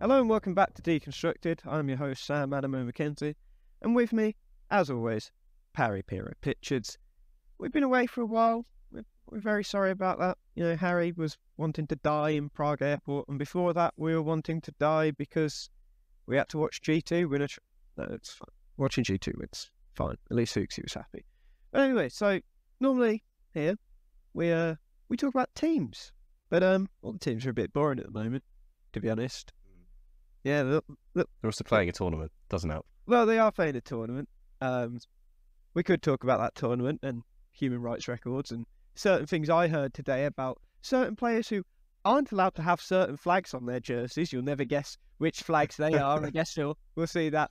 Hello and welcome back to Deconstructed. I'm your host, Sam Adamo McKenzie, and with me, as always, Harry Piro Pitchards. We've been away for a while. We're, we're very sorry about that. You know, Harry was wanting to die in Prague Airport, and before that, we were wanting to die because we had to watch G2 win a. Tr- no, it's fine. Watching G2 it's fine. At least HooXi was happy. But anyway, so normally here we uh we talk about teams, but um all the teams are a bit boring at the moment, to be honest. Yeah, look, They're also playing a tournament. Doesn't help. well, they are playing a tournament. Um, we could talk about that tournament and human rights records and certain things I heard today about certain players who aren't allowed to have certain flags on their jerseys. You'll never guess which flags they are. I guess you'll we'll see that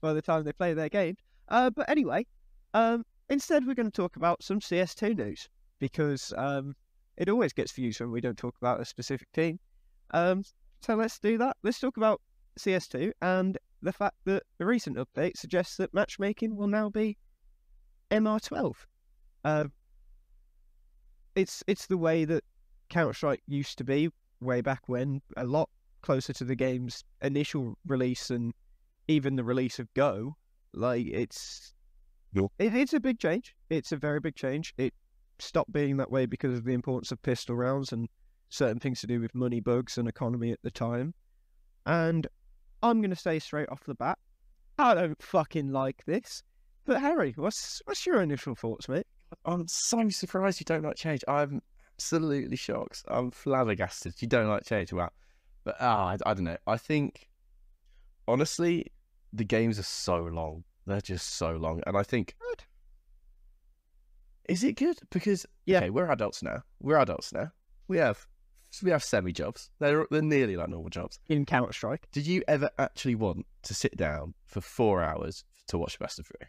by the time they play their game. Uh, but anyway, um, instead we're going to talk about some CS2 news because um, it always gets views when we don't talk about a specific team. Um, so let's do that. Let's talk about CS2 and the fact that the recent update suggests that matchmaking will now be MR12. Uh, it's it's the way that Counter Strike used to be way back when, a lot closer to the game's initial release and even the release of Go. Like it's it, it's a big change. It's a very big change. It stopped being that way because of the importance of pistol rounds and certain things to do with money bugs and economy at the time. And I'm going to say straight off the bat, I don't fucking like this. But Harry, what's what's your initial thoughts, mate? I'm so surprised you don't like change. I'm absolutely shocked. I'm flabbergasted. You don't like change. Wow. But ah, I, I don't know. I think honestly, the games are so long. They're just so long, and I think Good. is it good because Yeah. okay, we're adults now. We're adults now. We have we have semi jobs. They're they're nearly like normal jobs. In Counter Strike, Did you ever actually want to sit down for four hours to watch Best of Three?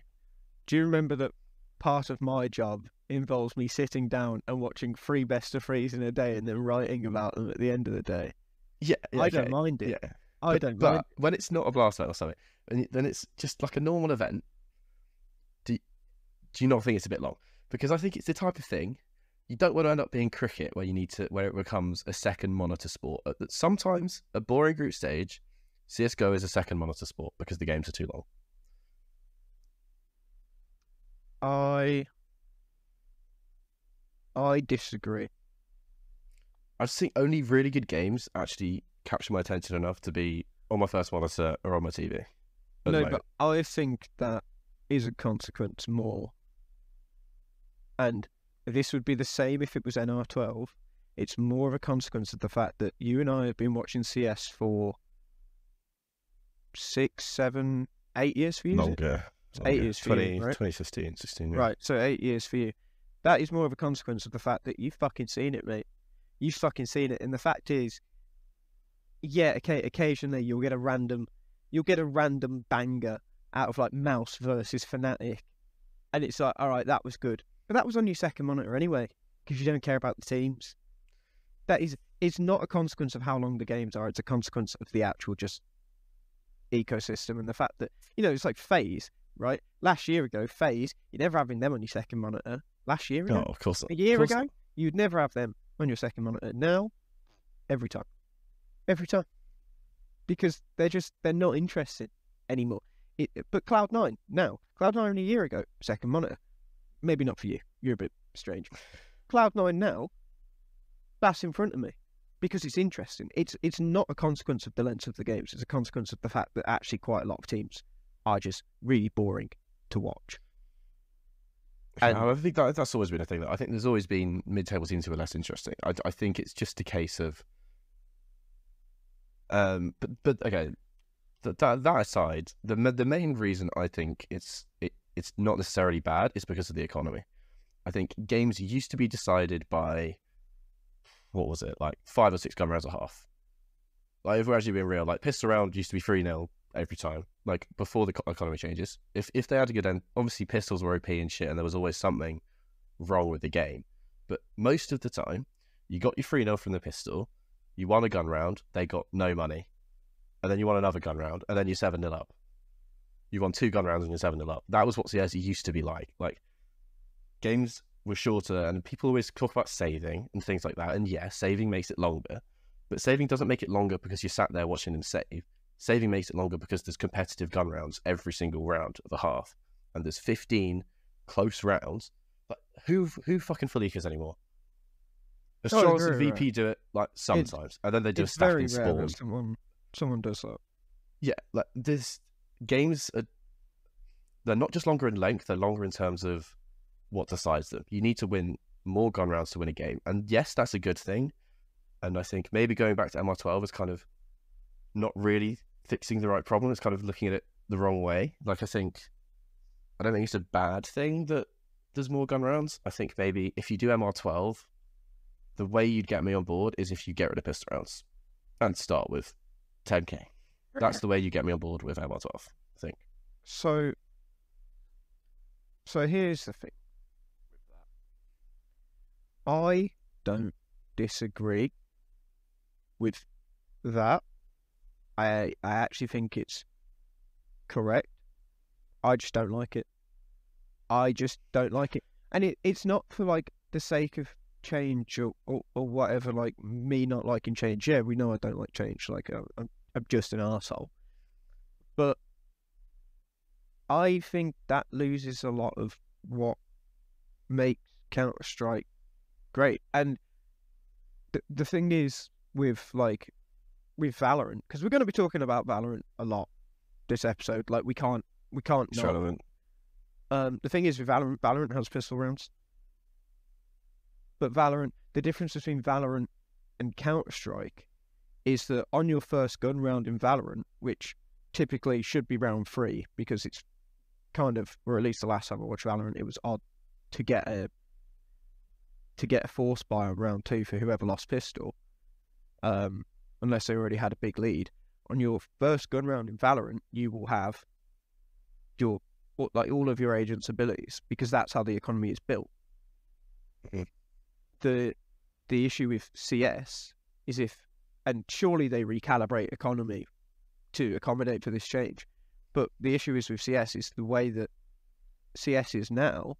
do you remember that part of my job involves me sitting down and watching three best of threes in a day and then writing about them at the end of the day? Yeah, yeah, I don't mind it. Yeah, I But- don't But mind. when it's not a blast out or something, and then it's just like a normal event. Do you, do you not think it's a bit long? Because I think it's the type of thing you don't want to end up being cricket, where you need to where it becomes a second monitor sport. Sometimes a boring group stage, CS:GO is a second monitor sport because the games are too long. I I disagree. I've seen only really good games actually capture my attention enough to be on my first monitor or on my TV. No, but I think that is a consequence more. And this would be the same if it was MR12. It's more of a consequence of the fact that you and I have been watching CS for six, seven, eight years for you. it? longer. eight longer. years for you, right? 2015, 16. yeah. Right, so eight years for you. That is more of a consequence of the fact that you've fucking seen it, mate. You've fucking seen it. And the fact is, yeah, okay, occasionally you'll get a random you'll get a random banger out of like MOUZ versus Fnatic. And it's like, all right, that was good. But that was on your second monitor anyway, because you don't care about the teams. That is it's not a consequence of how long the games are, it's a consequence of the actual just ecosystem and the fact that you know, it's like FaZe, right? Last year ago, FaZe, you're never having them on your second monitor. Last year ago, Oh, of course. a year course ago, you'd never have them on your second monitor. Now, every time, every time, because they're just they're not interested anymore. It, but Cloud Nine now, Cloud Nine a year ago, second monitor, maybe not for you. You're a bit strange. Cloud Nine now, that's in front of me because it's interesting. It's it's not a consequence of the length of the games. It's a consequence of the fact that actually quite a lot of teams are just really boring to watch. And- I think that, that's always been a thing. That I think there's always been mid-table teams who are less interesting. I, I think it's just a case of, um, but but okay, that that aside, the the main reason I think it's it, it's not necessarily bad it's because of the economy. I think games used to be decided by, what was it like five or six gun rounds a half. Like if we're actually being real, like pistol round used to be three 0 every time. Like before the economy changes, if if they had a good end, obviously pistols were OP and shit, and there was always something wrong with the game. But most of the time, you got your three 0 from the pistol, you won a gun round, they got no money, and then you won another gun round, and then you're seven 0 up. You won two gun rounds and you're seven 0 up. That was what CS used to be like. Like games were shorter, and people always talk about saving and things like that. And yeah, saving makes it longer, But saving doesn't make it longer because you sat there watching them save. Saving makes it longer because there's competitive gun rounds every single round of a half, and there's 15 close rounds. But who who fucking cares anymore? Astralis oh, and agree, VP do it like sometimes, and then they do a stacking spawn. someone someone does that. Yeah, like this games are they're not just longer in length, they're longer in terms of what decides them. You need to win more gun rounds to win a game. And yes, that's a good thing. And I think maybe going back to MR12 is kind of not really fixing the right problem. It's kind of looking at it the wrong way. Like I think I don't think it's a bad thing that there's more gun rounds. I think maybe if you do MR12, the way you'd get me on board is if you get rid of pistol rounds and start with 10k. That's the way you get me on board with MR12. I think. So, so here's the thing. I don't disagree with that. I I actually think it's correct. I just don't like it. I just don't like it, and it, it's not for like the sake of change or, or, or whatever. Like me not liking change. Yeah, we know I don't like change. Like I'm, I'm, I'm just an asshole. But I think that loses a lot of what makes Counter Strike great. And the the thing is with like with Valorant, because we're going to be talking about Valorant a lot this episode. Like we can't we can't It's not. relevant. Um, the thing is with Valorant, Valorant has pistol rounds, but Valorant, the difference between Valorant and Counter Strike is that on your first gun round in Valorant, which typically should be round three because it's kind of, or at least the last time I watched Valorant, it was odd to get a to get a force buy on round two for whoever lost pistol, um, unless they already had a big lead. On your first gun round in Valorant, you will have your all- like all of your agents' abilities because that's how the economy is built. Mhm. The the issue with CS is if and surely they recalibrate economy to accommodate for this change. But the issue is with CS is the way that CS is now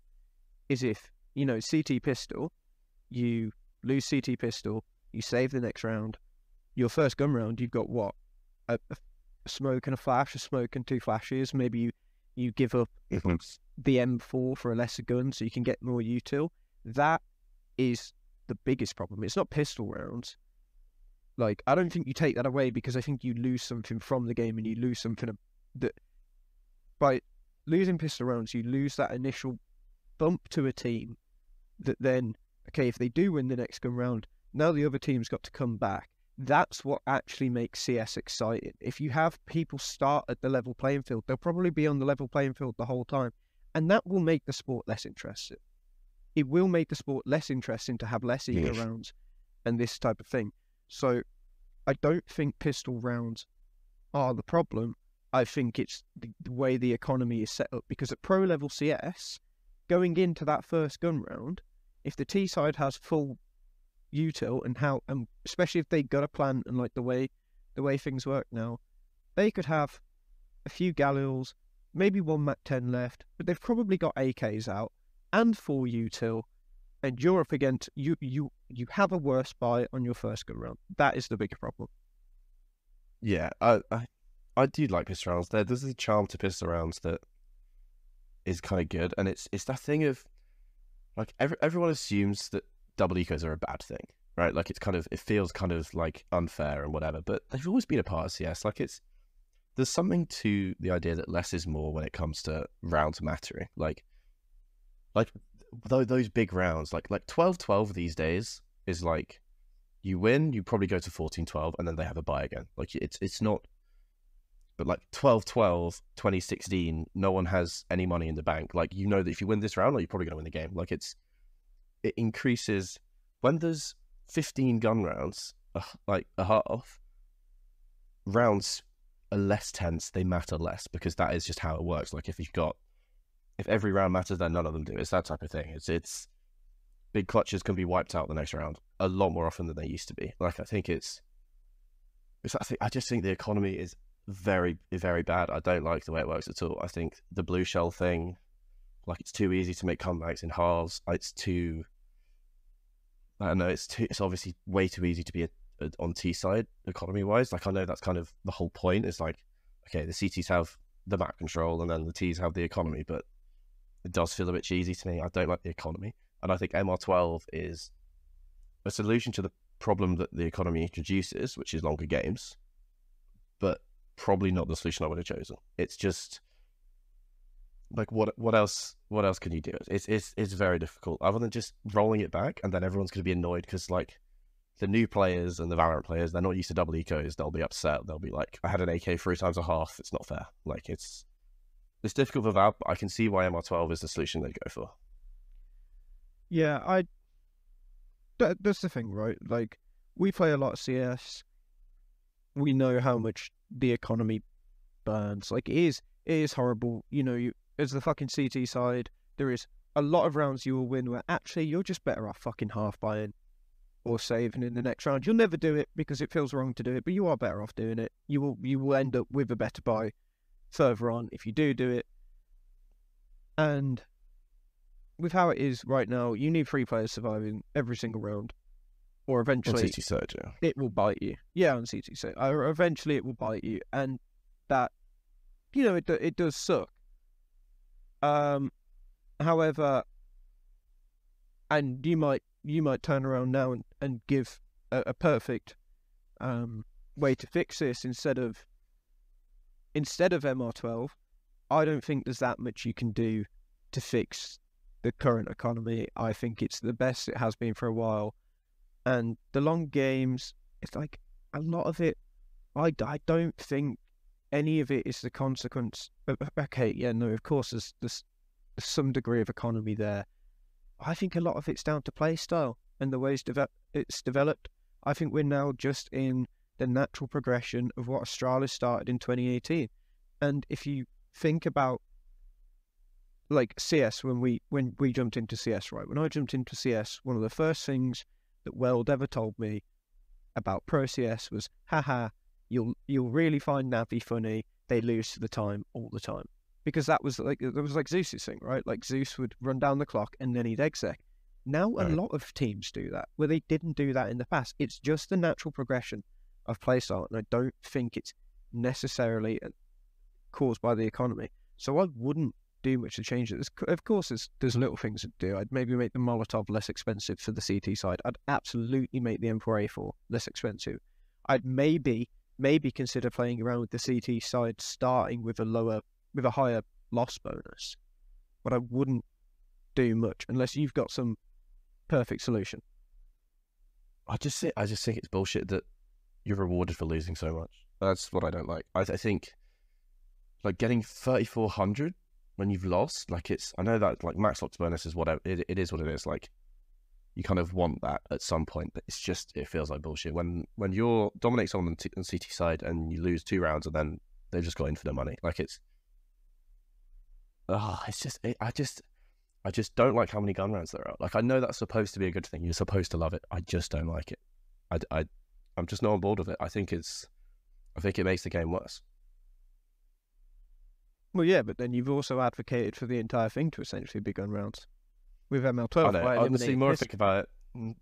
is if, you know, CT pistol, you lose CT pistol, you save the next round, your first gun round, you've got what? A, a smoke and a flash, a smoke and two flashes. Maybe you, you give up mm-hmm. the M4 for a lesser gun so you can get more util. That is the biggest problem. It's not pistol rounds. Like, I don't think you take that away because I think you lose something from the game and you lose something that by losing pistol rounds, you lose that initial bump to a team that then, okay, if they do win the next gun round, now the other team's got to come back. That's what actually makes CS exciting. If you have people start at the level playing field, they'll probably be on the level playing field the whole time. And that will make the sport less interesting. It will make the sport less interesting to have less eco Yes. rounds and this type of thing. So I don't think pistol rounds are the problem. I think it's the, the way the economy is set up because at pro level CS, going into that first gun round, if the T side has full util and how, and especially if they've got a plan and like the way the way things work now, they could have a few Galils, maybe one Mac 10 left, but they've probably got AKs out and full util, and you're up against you you you have a worse buy on your first gun round. That is the bigger problem. Yeah, I, I I do like pistol rounds. There, there's a charm to pistol rounds that is kind of good, and it's it's that thing of like every, everyone assumes that double ecos are a bad thing, right? Like it's kind of it feels kind of like unfair and whatever, but they've always been a part of CS. Like it's there's something to the idea that less is more when it comes to rounds mattering. Like like th- those big rounds, like like 12-12 these days is like you win, you probably go to 14-12, and then they have a buy again. Like it's it's not but like 12-12, 2016, no one has any money in the bank. Like you know that if you win this round, like, you're probably gonna win the game. Like it's it increases when there's 15 gun rounds, like a half, rounds are less tense, they matter less because that is just how it works. Like if you've got if every round matters, then none of them do. It's that type of thing. It's it's big clutches can be wiped out the next round a lot more often than they used to be. Like I think it's it's I think I just think the economy is very very bad. I don't like the way it works at all. I think the blue shell thing, like it's too easy to make comebacks in halves. It's too I don't know. It's too. It's obviously way too easy to be a, uh, on T side economy wise. Like I know that's kind of the whole point. Is like, okay, the CTs have the map control and then the Ts have the economy, but it does feel a bit cheesy to me. I don't like the economy, and I think MR12 is a solution to the problem that the economy introduces, which is longer games, but probably not the solution I would have chosen. It's just like what what else what else can you do? It's it's it's very difficult. Other than just rolling it back, and then everyone's going to be annoyed because like the new players and the Valorant players, they're not used to double ecos. They'll be upset. They'll be like, "I had an AK three times a half. It's not fair." Like it's it's difficult for Valve. But I can see why MR12 is the solution they go for. Yeah, I. That, that's the thing, right? Like we play a lot of CS. We know how much the economy burns. Like it is, it is horrible. You know, you as the fucking CT side, there is a lot of rounds you will win where actually you're just better off fucking half buying or saving in the next round. You'll never do it because it feels wrong to do it, but you are better off doing it. You will you will end up with a better buy further on if you do do it. And with how it is right now, you need three players surviving every single round, or eventually on CT side, yeah. it will bite you. Yeah, on CT side, or eventually it will bite you, and that you know it it does suck. Um, however, and you might you might turn around now and, and give a, a perfect um, way to fix this instead of instead of MR12. I don't think there's that much you can do to fix the current economy. I think it's the best it has been for a while, and the long games. It's like a lot of it. I, I don't think any of it is the consequence. Okay, yeah, no, of course, there's, there's some degree of economy there. I think a lot of it's down to play style and the ways deve- it's developed. I think we're now just in the natural progression of what Astralis started in 2018. And if you think about like CS when we when we jumped into CS, right? When I jumped into CS, one of the first things that Weld ever told me about Pro CS was, haha, you'll you'll really find Navi funny. They lose to the time all the time because that was like it was like Zeus's thing, right? Like Zeus would run down the clock and then he'd exec. Now a lot of teams do that where they didn't do that in the past. It's just the natural progression of playstyle, and I don't think it's necessarily uh, caused by the economy. So I wouldn't do much to change it. Of course, there's, there's little things to do. I'd maybe make the Molotov less expensive for the CT side. I'd absolutely make the M4A4 less expensive. I'd maybe maybe consider playing around with the CT side, starting with a lower with a higher loss bonus. But I wouldn't do much unless you've got some perfect solution. I just think I just think it's bullshit that you're rewarded for losing so much. That's what I don't like. I, I think like getting thirty four hundred when you've lost, like it's I know that like max loss bonus is whatever it, it is what it is. Like you kind of want that at some point, but it's just it feels like bullshit when when you're dominate someone on the on CT side and you lose two rounds and then they just got in for their money. Like it's oh, it's just it, I just I just don't like how many gun rounds there are. Like I know that's supposed to be a good thing. You're supposed to love it. I just don't like it. I, I I'm just not on board with it. I think it's I think it makes the game worse. Well, yeah, but then you've also advocated for the entire thing to essentially be gun rounds with MR12. I know. Honestly, more I think about it,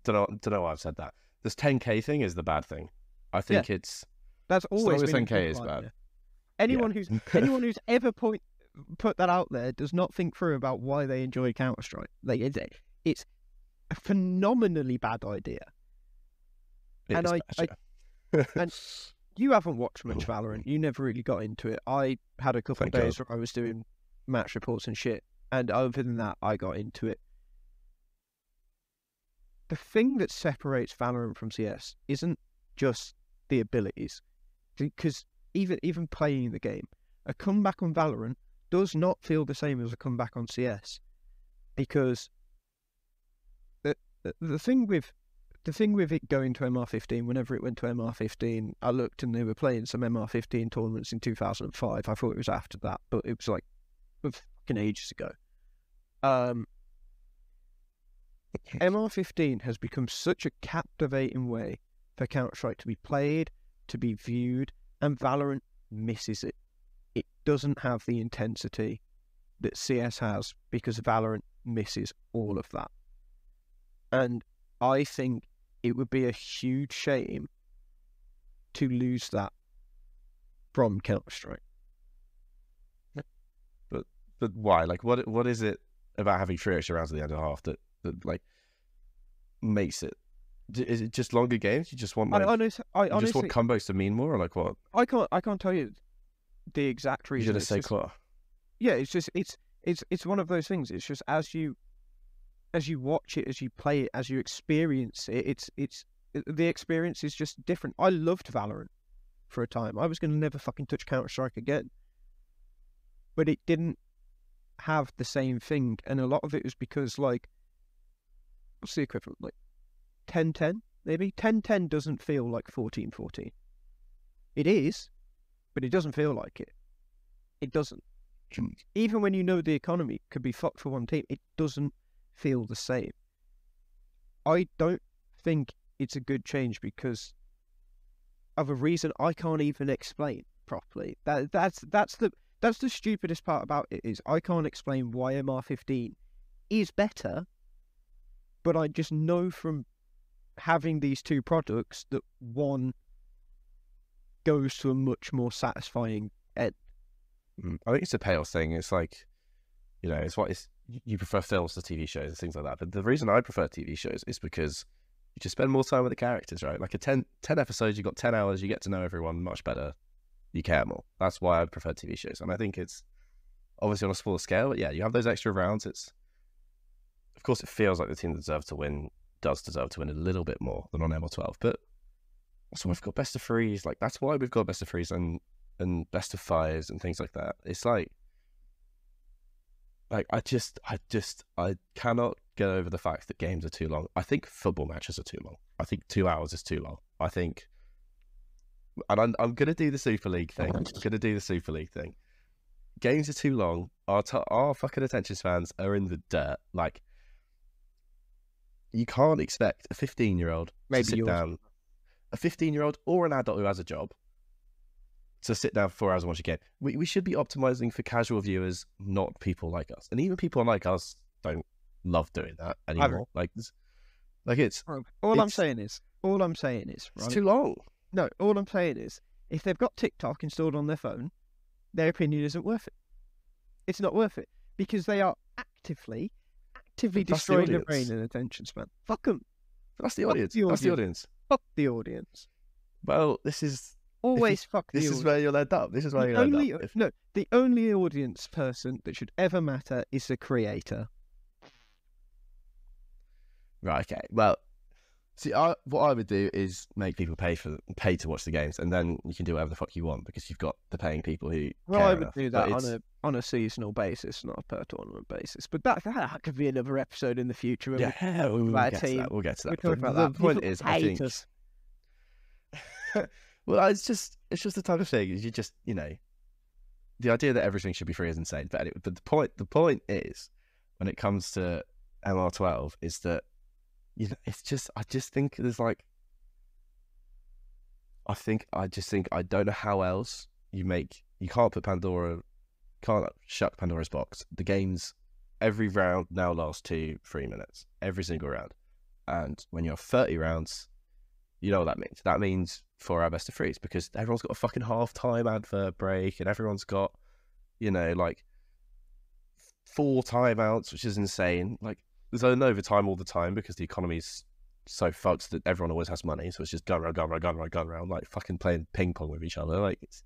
don't know, don't know why I've said that. This 10k thing is the bad thing. I think yeah. it's that's always as 10k is bad. Anyone yeah. who's anyone who's ever point put that out there does not think through about why they enjoy Counter Strike. Like it's, it's a phenomenally bad idea. It and I, I and you haven't watched much oh, Valorant. You never really got into it. I had a couple Thank of days God. where I was doing match reports and shit, and other than that, I got into it. The thing that separates Valorant from CS isn't just the abilities, because even even playing the game, a comeback on Valorant does not feel the same as a comeback on CS because the, the, the thing with the thing with it going to MR15, whenever it went to MR15, I looked and they were playing some MR15 tournaments in 2005. I thought it was after that, but it was like fucking ages ago. Um, MR15 has become such a captivating way for Counter Strike to be played, to be viewed, and Valorant misses it it doesn't have the intensity that CS has because Valorant misses all of that. And I think it would be a huge shame to lose that from Counter Strike. But but why? Like, what what is it about having three extra rounds at the end of the half that, that like makes it? Is it just longer games? You just want like, I, honest, I you honestly, just want combos to mean more, or like what? I can't, I can't tell you the exact reason. You reason. should It's say just- yeah, it's just it's it's it's one of those things. It's just as you as you watch it, as you play it, as you experience it, it's it's uh, the experience is just different. I loved Valorant for a time. I was going to never fucking touch Counter Strike again, but it didn't have the same thing, and a lot of it was because like what's the equivalent like 10-10 maybe 10-10 doesn't feel like 14-14. It is, but it doesn't feel like it. It doesn't even when you know the economy could be fucked for one team, it doesn't feel the same. I don't think it's a good change because of a reason I can't even explain properly. That that's that's the that's the stupidest part about it is I can't explain why MR15 is better, but I just know from having these two products that one goes to a much more satisfying end. Mm, I think it's a pale thing. It's like, you know, it's what it's, you prefer films to TV shows and things like that. But the reason I prefer TV shows is because you just spend more time with the characters, right? Like a 10, 10 episodes, you've got 10 hours, you get to know everyone much better. You care more. That's why I prefer TV shows. And I think it's obviously on a smaller scale, but yeah, you have those extra rounds. It's, of course, it feels like the team that deserves to win does deserve to win a little bit more than on MR12. But why we've got best of threes. Like, that's why we've got best of threes and and best of fives and things like that. It's like, like I just, I just, I cannot get over the fact that games are too long. I think football matches are too long. I think two hours is too long. I think, and I'm, I'm gonna do the Super League thing. I'm gonna do the Super League thing. Games are too long. Our t- our fucking attention spans are in the dirt. Like, you can't expect a 15 year old to Maybe sit yours. down, a 15 year old or an adult who has a job to sit down for four hours and watch a game. We, we should be optimizing for casual viewers, not people like us. And even people like us don't love doing that anymore. Like, it's- like it's All I'm saying is, all I'm saying is, it's right? too long. No, all I'm saying is, if they've got TikTok installed on their phone, their opinion isn't worth it. It's not worth it because they are actively, actively But that's the destroying their brain and attention span. Fuck them. That's the Fuck audience. the That's the audience. audience. Fuck the audience. Well, this is Always fuck the this audience. is where you'll end up. This is where the you'll end only, up. If- no, the only audience person that should ever matter is the creator. Right. Okay. Well, see, I, what I would do is make people pay for pay to watch the games, and then you can do whatever the fuck you want because you've got the paying people who. Well, I would enough. do But that on it's- a on a seasonal basis, not a per tournament basis. But that that could be another episode in the future. when we Yeah, we'll, get to that. We'll get to that. talk But about the that. point People is, I think. well, it's just it's just the type of thing. You just you know, the idea that everything should be free is insane. But anyway, but the point the point is, when it comes to MR12, is that you know it's just I just think there's like. I think I just think I don't know how else you make you can't put Pandora can't shut Pandora's box. The games every round now lasts two, three minutes. Every single round. And when you have thirty rounds, you know what that means. That means for our best of threes because everyone's got a fucking half time advert break and everyone's got, you know, like four timeouts, which is insane. Like there's an overtime all the time because the economy's so fucked that everyone always has money. So it's just gun round, gun round, gun round, gun round, like fucking playing ping pong with each other. Like it's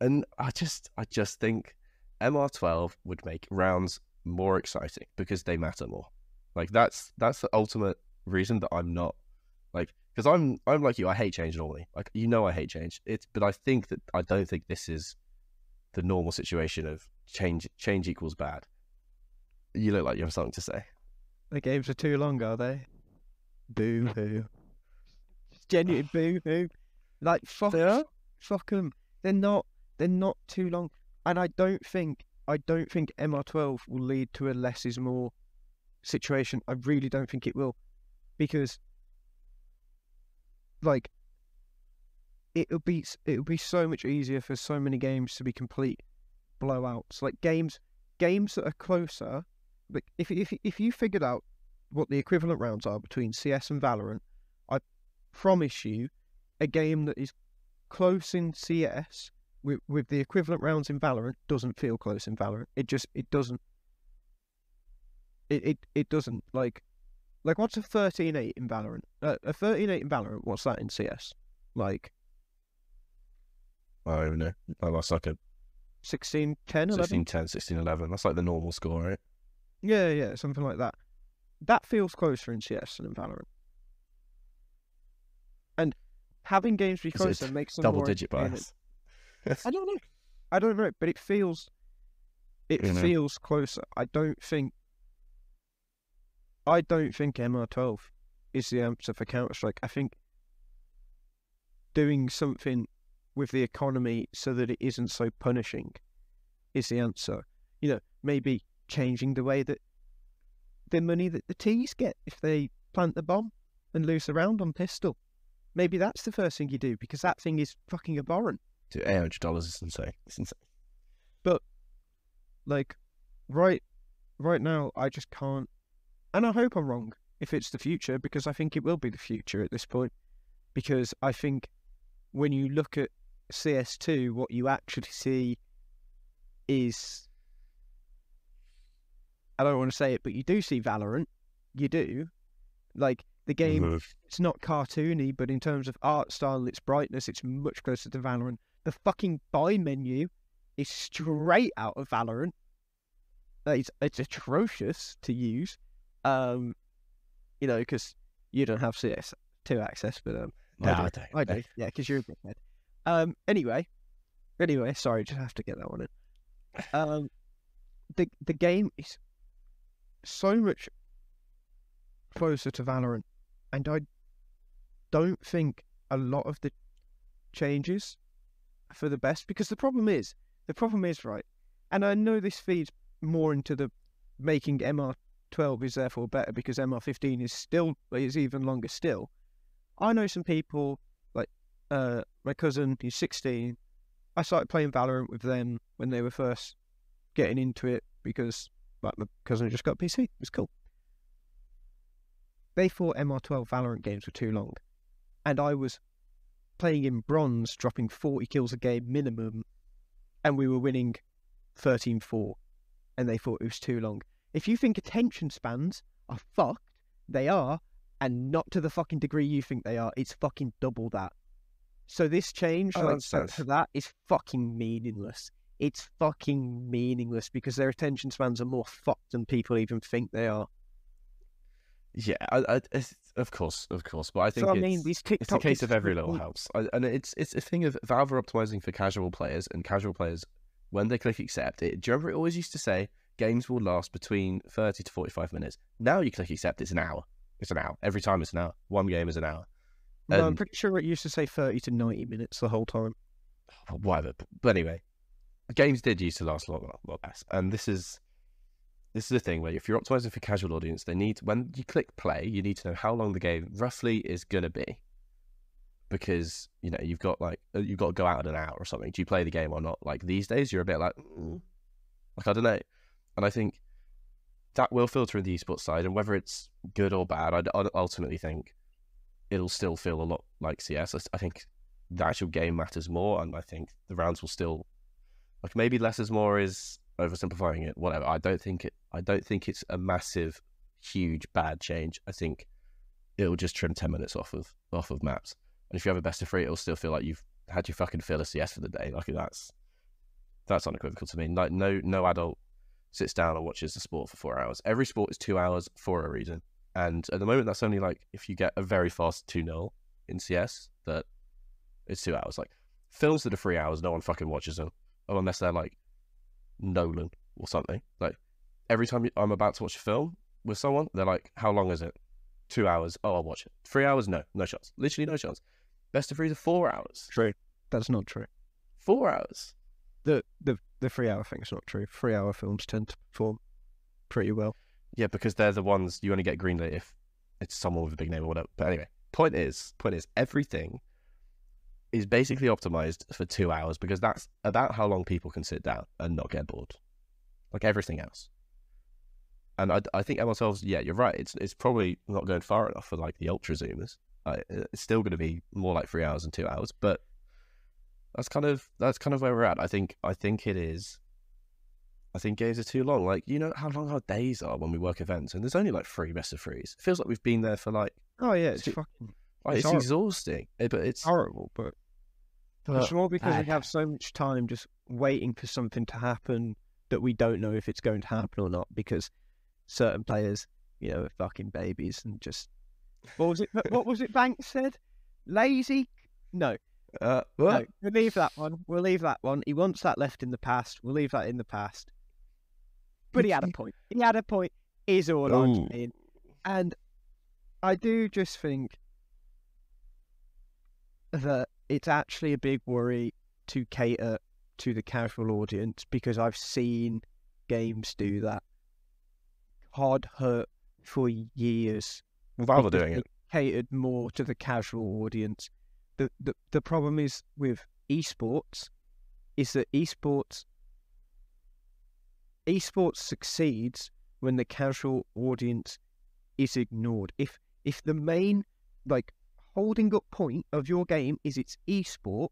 and I just I just think MR12 would make rounds more exciting because they matter more. Like that's that's the ultimate reason that I'm not like because I'm I'm like you. I hate change normally. Like you know, I hate change. It's but I think that I don't think this is the normal situation of change. Change equals bad. You look like you have something to say. The games are too long, are they? Boo hoo. Genuine boo hoo. Like fuck, are? fuck them. They're not. They're not too long. And I don't think. I don't think MR12 will lead to a less is more situation. I really don't think it will, because like it'll be it'll be so much easier for so many games to be complete blowouts. Like games games that are closer. Like if if if you figured out what the equivalent rounds are between CS and Valorant, I promise you, a game that is close in CS with with the equivalent rounds in Valorant doesn't feel close in Valorant. It just it doesn't. It it, it doesn't like like what's a 13-8 in Valorant? Uh, a 13-8 in Valorant. What's that in CS? Like I don't know. Oh, that's like a 16, 10, 11? 16 10, 16 11. That's like the normal score, right? Yeah, yeah, something like that. That feels closer in CS than in Valorant. And having games be closer makes them Double digit bias. I don't know. I don't know, but it feels it You know. feels closer. I don't think I don't think MR12 is the answer for Counter Strike. I think doing something with the economy so that it isn't so punishing is the answer. You know, maybe changing the way that the money that the T's get if they plant the bomb and lose the round on pistol. Maybe that's the first thing you do because that thing is fucking abhorrent. Dude, eight hundred dollars is insane. It's insane. like right right now I just can't and I hope I'm wrong if it's the future because I think it will be the future at this point because I think when you look at CS2 what you actually see is I don't want to say it but you do see Valorant you do like the game Mhm. it's not cartoony, but in terms of art style and its brightness, it's much closer to Valorant. The fucking buy menu is straight out of Valorant. It's it's atrocious to use, um, you know, because you don't have CS2 access, but um, Nah, I I do. don't. I do, yeah, because you're a dickhead. Um, anyway, anyway, sorry, just have to get that one in. Um, the the game is so much closer to Valorant, and I don't think a lot of the changes for the best because the problem is the problem is right, and I know this feeds more into the making MR12 is therefore better because MR15 is still is even longer still. I know some people like uh my cousin he's 16. I started playing Valorant with them when they were first getting into it because like my cousin just got PC. It was cool. They thought MR12 Valorant games were too long, and I was playing in bronze, dropping 40 kills a game minimum, and we were winning 13-4, and they thought it was too long. If you think attention spans are fucked, they are, and not to the fucking degree you think they are. It's fucking double that. So this change, Oh, like that's to- that, is fucking meaningless. It's fucking meaningless because their attention spans are more fucked than people even think they are. Yeah, I, I, of course, of course. But I think So I it's, mean, these it's a case of every little helps, I, and it's it's a thing of Valve are optimizing for casual players, and casual players when they click accept it. Do you remember it always used to say games will last between thirty to forty five minutes? Now you click accept, it's an hour. It's an hour every time. It's an hour. One game is an hour. No, I'm pretty sure it used to say 30 to 90 minutes the whole time. whatever. But, anyway, games did used to last a lot, lot, lot less, and this is this is the thing where if you're optimizing for casual audience, they need when you click play, you need to know how long the game roughly is gonna be, because you know you've got like you've got to go out in an hour or something. Do you play the game or not? Like these days, you're a bit like, mm, like I don't know, and I think that will filter in the esports side, and whether it's good or bad, I I ultimately think it'll still feel a lot like CS. I think the actual game matters more, and I think the rounds will still like maybe less is more is oversimplifying it. Whatever. I don't think it. I don't think it's a massive, huge bad change. I think it'll just trim ten minutes off of off of maps, and if you have a best of three, it'll still feel like you've had your fucking fill of CS for the day. Like that's that's unequivocal to me. Like no no adult sits down and watches the sport for four hours. Every sport is two hours for a reason. And at the moment, that's only like if you get a very fast 2 0 in CS, that it's two hours. Like films that are three hours, no one fucking watches them. Oh, unless they're like Nolan or something. Like every time I'm about to watch a film with someone, they're like, How long is it? Two hours. Oh, I'll watch it. Three hours? No, no chance. Literally no chance. Best of threes are four hours. True. That's not true. Four hours. The the the three hour thing is not true. Three hour films tend to perform pretty well. Yeah, because they're the ones you only get greenlit if it's someone with a big name or whatever. But anyway, point is, point is, everything is basically optimized for two hours because that's about how long people can sit down and not get bored, like everything else. And I, I think MR12's, yeah, you're right. It's it's probably not going far enough for like the ultra zoomers, it's still going to be more like three hours and two hours, but that's kind of that's kind of where we're at. I think I think it is. I think games are too long. Like you know how long our days are when we work events, and there's only like three best of threes. It feels like we've been there for like Oh yeah, it's fucking like, It's horrible. exhausting. Eh, But it's horrible, but but- it's more because we have so much time just waiting for something to happen that we don't know if it's going to happen or not because certain players, you know, are fucking babies and just what was it? what was it? Banks said, lazy. No, uh, no, we'll leave that one. We'll leave that one. He wants that left in the past. We'll leave that in the past. But he had a point. He had a point. Is all I'm saying. And I do just think that it's actually a big worry to cater to the casual audience because I've seen games do that. Hard hurt for years. Are doing it. Catered more to the casual audience. The, the the problem is with esports is that esports esports succeeds when the casual audience is ignored. If if the main like holding up point of your game is its esport,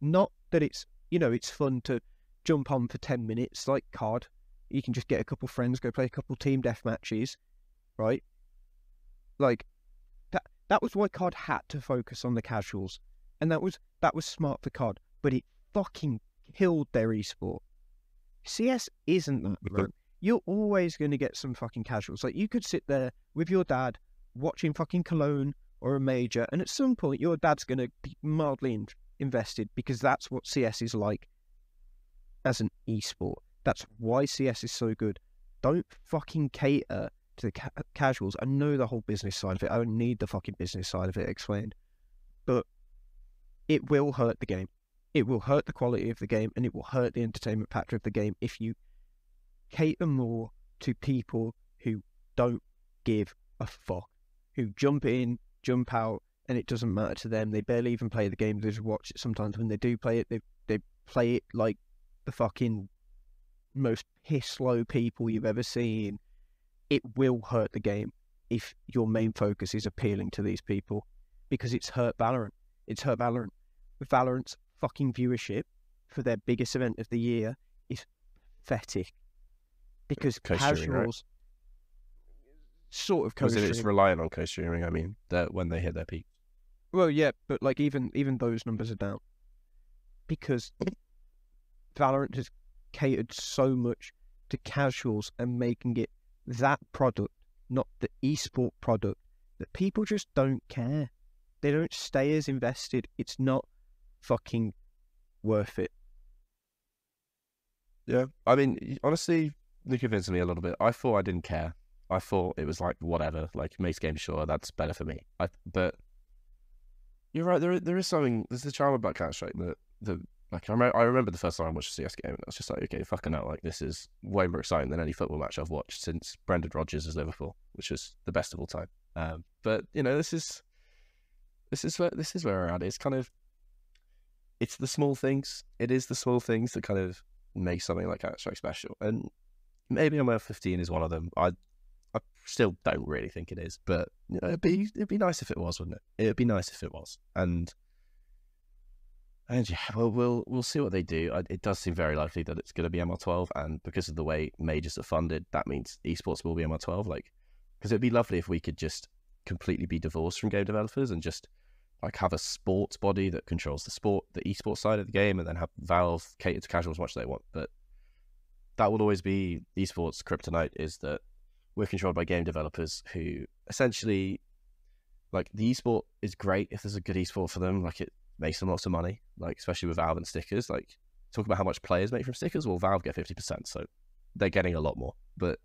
not that it's you know it's fun to jump on for ten minutes like COD. You can just get a couple friends, go play a couple team death matches, right? Like that was why COD had to focus on the casuals. And that was that was smart for COD, but it fucking killed their esport. CS isn't that, man. You're always going to get some fucking casuals. Like you could sit there with your dad watching fucking Cologne or a major, and at some point your dad's going to be mildly in- invested because that's what CS is like as an esport. That's why CS is so good. Don't fucking cater to the ca- casuals. I know the whole business side of it. I don't need the fucking business side of it explained, but it will hurt the game. It will hurt the quality of the game, and it will hurt the entertainment factor of the game if you cater more to people who don't give a fuck, who jump in, jump out, and it doesn't matter to them. They barely even play the game. They just watch it. Sometimes when they do play it, they they play it like the fucking most piss low people you've ever seen. It will hurt the game if your main focus is appealing to these people because it's hurt Valorant. It's hurt Valorant. Valorant's fucking viewership for their biggest event of the year is pathetic because co-streaming, right? casuals sort of Because it's reliant on co-streaming. I mean, that when they hit their peak. Well, yeah, but like even even those numbers are down because Valorant has catered so much to casuals and making it that product, not the esport product, that people just don't care. They don't stay as invested. It's not fucking worth it. Yeah, I mean, honestly, you convinced me a little bit. I thought I didn't care. I thought it was like whatever, like makes games sure that's better for me. I but you're right. There, there is something. There's the charm about Counter Strike that the like I. I remember the first time I watched a CS game, and I was just like, okay, fucking hell, like this is way more exciting than any football match I've watched since Brendan Rodgers' as Liverpool, which was the best of all time. Um, but you know, this is this is where this is where we're at. It's kind of it's the small things. It is the small things that kind of make something like Counter Strike special. And maybe MR fifteen is one of them. I I still don't really think it is, but you know, it'd be it'd be nice if it was, wouldn't it? It'd be nice if it was. And and yeah, well, we'll we'll see what they do. I, it does seem very likely that it's going to be MR twelve, and because of the way majors are funded, that means esports will be MR twelve. Like, because it'd be lovely if we could just completely be divorced from game developers and just like have a sports body that controls the sport, the esports side of the game, and then have Valve cater to casuals as much as they want. But that will always be esports kryptonite is that we're controlled by game developers who essentially like the esport is great if there's a good esport for them, like it makes them lots of money, like especially with Valve and stickers. Like talk about how much players make from stickers, well Valve get fifty percent, so they're getting a lot more. But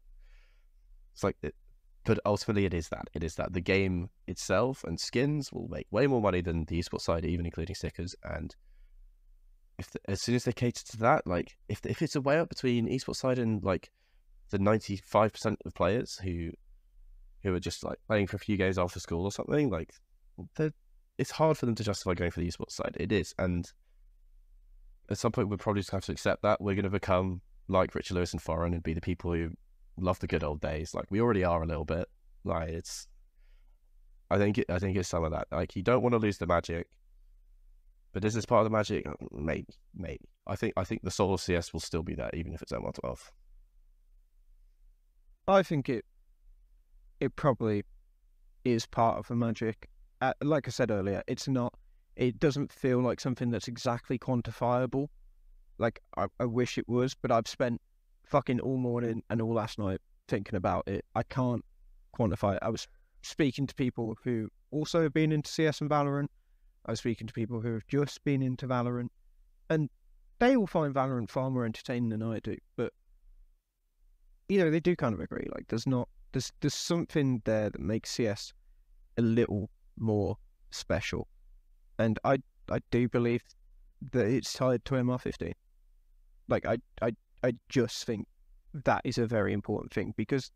it's like it, but ultimately it is that. It is that the game itself and skins will make way more money than the esports side, even including stickers. And if the, as soon as they cater to that, like if if it's a way up between esports side and like the ninety five percent of players who who are just like playing for a few games after school or something, like they're- it's hard for them to justify going for the esports side. It is, and at some point we're probably just have to accept that we're going to become like Richard Lewis and Thorin and be the people who love the good old days. Like we already are a little bit. Like it's I think it, I think it's some of that. Like you don't want to lose the magic, but is this part of the magic. Mm, maybe, maybe. I think I think the soul of CS will still be there, even if it's MR12. I think it it probably is part of the magic. Uh, like I said earlier, it's not. It doesn't feel like something that's exactly quantifiable. Like I, I wish it was, but I've spent fucking all morning and all last night thinking about it. I can't quantify it. I was speaking to people who also have been into CS and Valorant. I was speaking to people who have just been into Valorant, and they all find Valorant far more entertaining than I do. But you know, they do kind of agree. Like, there's not there's there's something there that makes CS a little more special, and I I do believe that it's tied to MR15. Like, I I I just think that is a very important thing because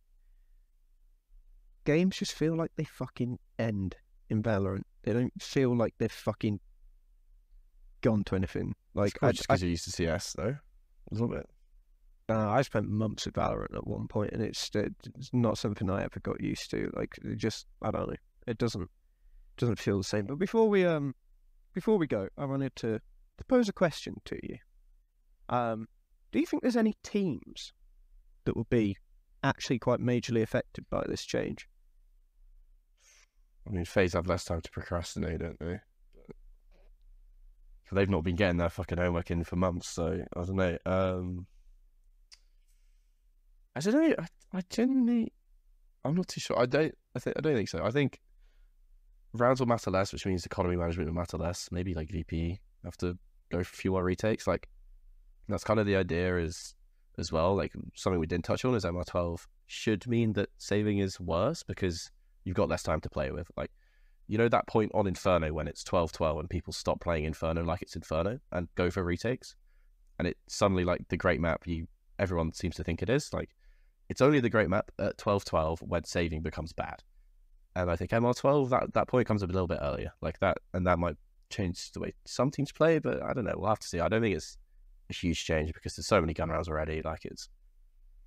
games just feel like they fucking end in Valorant. They don't feel like they've fucking gone to anything. Like I, just because you're used to CS though, a little bit. Uh, I spent months with Valorant at one point, and it's it's not something I ever got used to. Like it just I don't know, it doesn't doesn't feel the same. But before we um before we go, I wanted to, to pose a question to you. Um, do you think there's any teams that will be actually quite majorly affected by this change? I mean, FaZe have less time to procrastinate, don't they? They've not been getting their fucking homework in for months, so I don't know. Um, I don't know. I, I genuinely, I'm not too sure. I don't. I think I don't think so. I think rounds will matter less, which means economy management will matter less. Maybe like VP have to go for fewer retakes. Like that's kind of the idea is as well. Like something we didn't touch on is MR12 should mean that saving is worse because you've got less time to play with. Like, you know, that point on Inferno when it's 12 12 and people stop playing Inferno like it's Inferno and go for retakes. And it suddenly, like, the great map you everyone seems to think it is. Like, it's only the great map at 12 12 when saving becomes bad. And I think MR12, that, that point comes up a little bit earlier. Like that, and that might change the way some teams play, but I don't know. We'll have to see. I don't think it's a huge change because there's so many gun rounds already. Like, it's.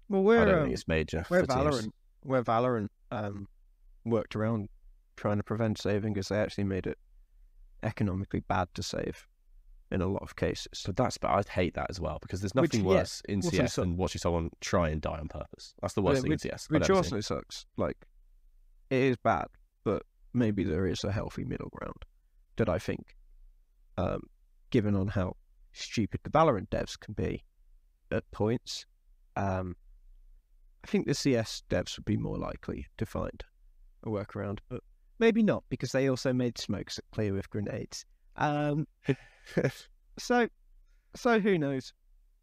Well, we're, I don't um, think it's major. where Valorant, teams. where Valorant um, worked around trying to prevent saving because they actually made it economically bad to save in a lot of cases. But that's, but I'd hate that as well because there's Which, nothing yeah, worse in CS than watching someone try and die on purpose. That's the worst Yeah, thing in CS. I've Which also seen. sucks. Like, it is bad, but maybe there is a healthy middle ground that I think, um, given on how stupid the Valorant devs can be at points, um, I think the CS devs would be more likely to find a workaround, but maybe not because they also made smokes clear with grenades. Um, so, so who knows?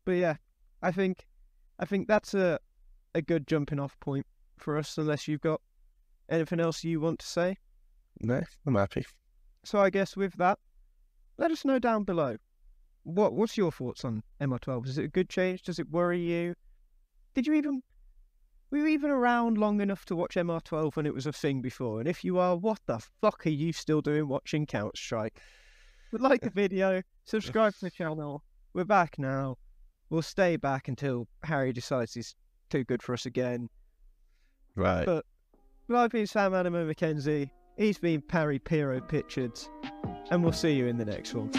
But yeah, I think, I think that's a a good jumping off point for us. Unless you've got anything else you want to say. No, I'm happy. So I guess with that, let us know down below. What what's your thoughts on MR12? Is it a good change? Does it worry you? Did you even were you even around long enough to watch MR12 when it was a thing before? And if you are, what the fuck are you still doing watching Counter Strike? But like the video, subscribe to the channel. We're back now. We'll stay back until Harry decides he's too good for us again. Right. But I've been Sam Animo McKenzie. He's been Harry Nero Pitchards. And we'll see you in the next one.